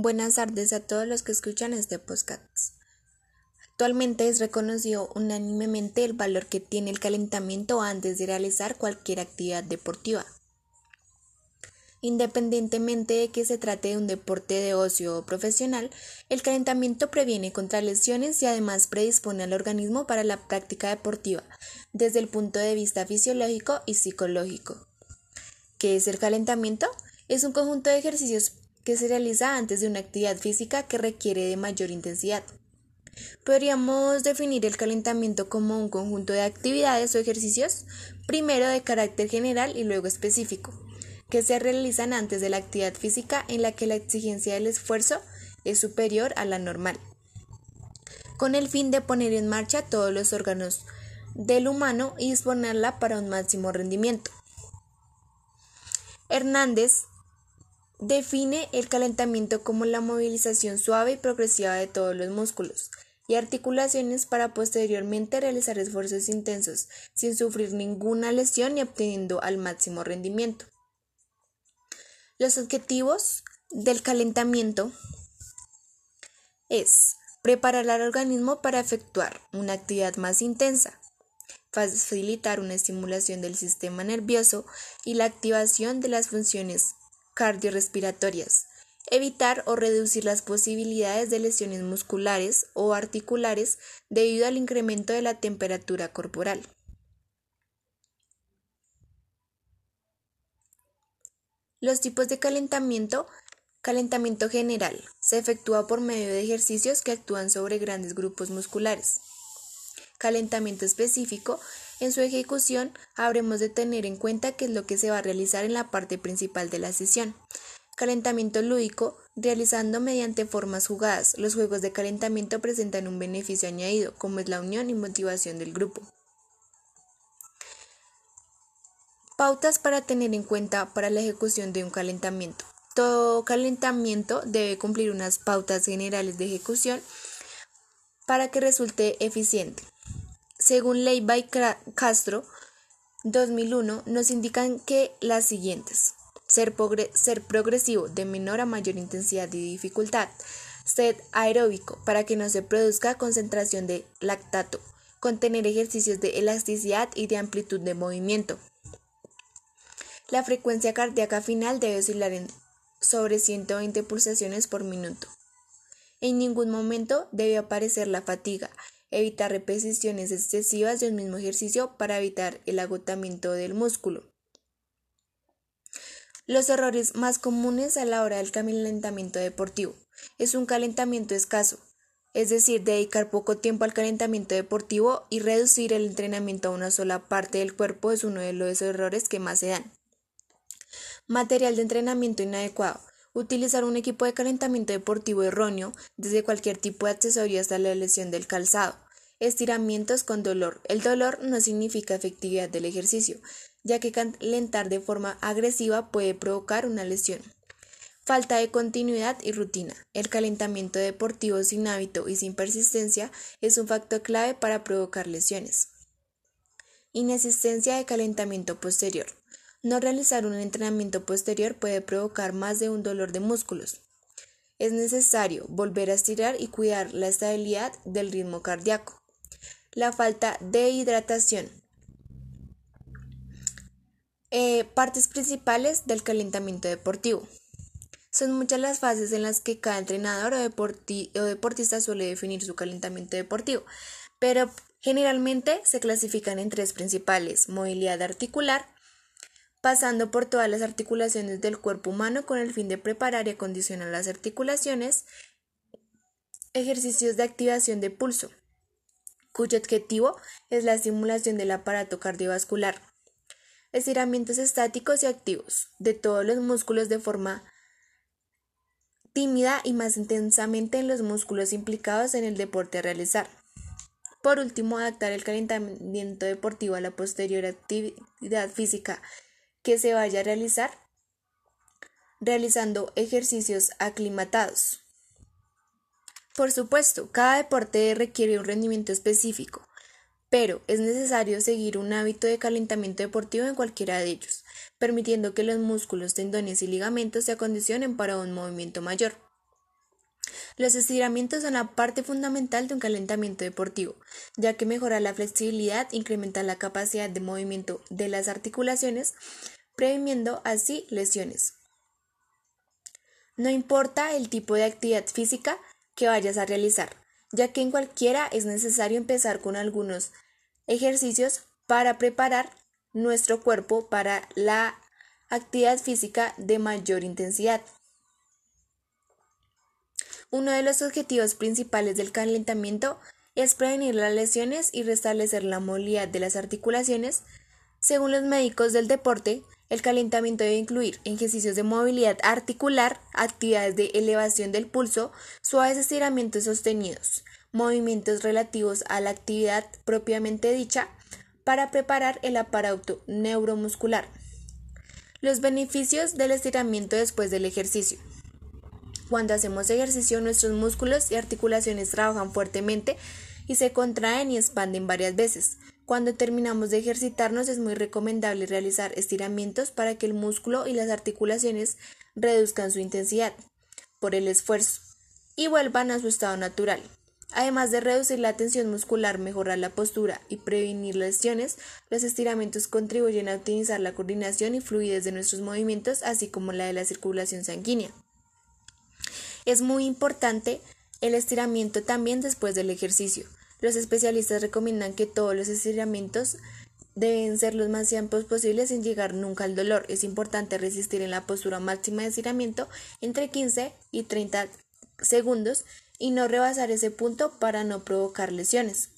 Buenas tardes a todos los que escuchan este podcast. Actualmente es reconocido unánimemente el valor que tiene el calentamiento antes de realizar cualquier actividad deportiva. Independientemente de que se trate de un deporte de ocio o profesional, el calentamiento previene contra lesiones y además predispone al organismo para la práctica deportiva desde el punto de vista fisiológico y psicológico. ¿Qué es el calentamiento? Es un conjunto de ejercicios que se realiza antes de una actividad física que requiere de mayor intensidad. Podríamos definir el calentamiento como un conjunto de actividades o ejercicios, primero de carácter general y luego específico, que se realizan antes de la actividad física en la que la exigencia del esfuerzo es superior a la normal, con el fin de poner en marcha todos los órganos del humano y disponerla para un máximo rendimiento. Hernández Define el calentamiento como la movilización suave y progresiva de todos los músculos y articulaciones para posteriormente realizar esfuerzos intensos sin sufrir ninguna lesión y obteniendo al máximo rendimiento. Los objetivos del calentamiento es preparar al organismo para efectuar una actividad más intensa, facilitar una estimulación del sistema nervioso y la activación de las funciones cardiorrespiratorias, evitar o reducir las posibilidades de lesiones musculares o articulares debido al incremento de la temperatura corporal. Los tipos de calentamiento. Calentamiento general. Se efectúa por medio de ejercicios que actúan sobre grandes grupos musculares. Calentamiento específico en su ejecución, habremos de tener en cuenta qué es lo que se va a realizar en la parte principal de la sesión. Calentamiento lúdico, realizando mediante formas jugadas. Los juegos de calentamiento presentan un beneficio añadido, como es la unión y motivación del grupo. Pautas para tener en cuenta para la ejecución de un calentamiento. Todo calentamiento debe cumplir unas pautas generales de ejecución para que resulte eficiente. Según Ley by Castro 2001, nos indican que las siguientes. Ser, ser, progresivo de menor a mayor intensidad y dificultad. Ser aeróbico para que no se produzca concentración de lactato. Contener ejercicios de elasticidad y de amplitud de movimiento. La frecuencia cardíaca final debe oscilar en sobre 120 pulsaciones por minuto. En ningún momento debe aparecer la fatiga evitar repeticiones excesivas de un mismo ejercicio para evitar el agotamiento del músculo. Los errores más comunes a la hora del calentamiento deportivo es un calentamiento escaso, es decir, dedicar poco tiempo al calentamiento deportivo y reducir el entrenamiento a una sola parte del cuerpo es uno de los errores que más se dan. Material de entrenamiento inadecuado. Utilizar un equipo de calentamiento deportivo erróneo, desde cualquier tipo de accesorio hasta la lesión del calzado. Estiramientos con dolor. El dolor no significa efectividad del ejercicio, ya que calentar de forma agresiva puede provocar una lesión. Falta de continuidad y rutina. El calentamiento deportivo sin hábito y sin persistencia es un factor clave para provocar lesiones. Inexistencia de calentamiento posterior. No realizar un entrenamiento posterior puede provocar más de un dolor de músculos. Es necesario volver a estirar y cuidar la estabilidad del ritmo cardíaco. La falta de hidratación. Eh, partes principales del calentamiento deportivo. Son muchas las fases en las que cada entrenador o, o deportista suele definir su calentamiento deportivo, pero generalmente se clasifican en tres principales, movilidad articular, pasando por todas las articulaciones del cuerpo humano con el fin de preparar y acondicionar las articulaciones, ejercicios de activación de pulso, cuyo objetivo es la estimulación del aparato cardiovascular, estiramientos estáticos y activos de todos los músculos de forma tímida y más intensamente en los músculos implicados en el deporte a realizar. Por último, adaptar el calentamiento deportivo a la posterior actividad física que se vaya a realizar realizando ejercicios aclimatados. Por supuesto, cada deporte requiere un rendimiento específico, pero es necesario seguir un hábito de calentamiento deportivo en cualquiera de ellos, permitiendo que los músculos, tendones y ligamentos se acondicionen para un movimiento mayor. Los estiramientos son la parte fundamental de un calentamiento deportivo, ya que mejora la flexibilidad, incrementa la capacidad de movimiento de las articulaciones, previniendo así lesiones. No importa el tipo de actividad física que vayas a realizar, ya que en cualquiera es necesario empezar con algunos ejercicios para preparar nuestro cuerpo para la actividad física de mayor intensidad. Uno de los objetivos principales del calentamiento es prevenir las lesiones y restablecer la movilidad de las articulaciones. Según los médicos del deporte, el calentamiento debe incluir ejercicios de movilidad articular, actividades de elevación del pulso, suaves estiramientos sostenidos, movimientos relativos a la actividad propiamente dicha para preparar el aparato neuromuscular. Los beneficios del estiramiento después del ejercicio. Cuando hacemos ejercicio, nuestros músculos y articulaciones trabajan fuertemente y se contraen y expanden varias veces. Cuando terminamos de ejercitarnos es muy recomendable realizar estiramientos para que el músculo y las articulaciones reduzcan su intensidad por el esfuerzo y vuelvan a su estado natural. Además de reducir la tensión muscular, mejorar la postura y prevenir lesiones, los estiramientos contribuyen a optimizar la coordinación y fluidez de nuestros movimientos, así como la de la circulación sanguínea. Es muy importante el estiramiento también después del ejercicio. Los especialistas recomiendan que todos los estiramientos deben ser los más amplios posibles sin llegar nunca al dolor. Es importante resistir en la postura máxima de estiramiento entre 15 y 30 segundos y no rebasar ese punto para no provocar lesiones.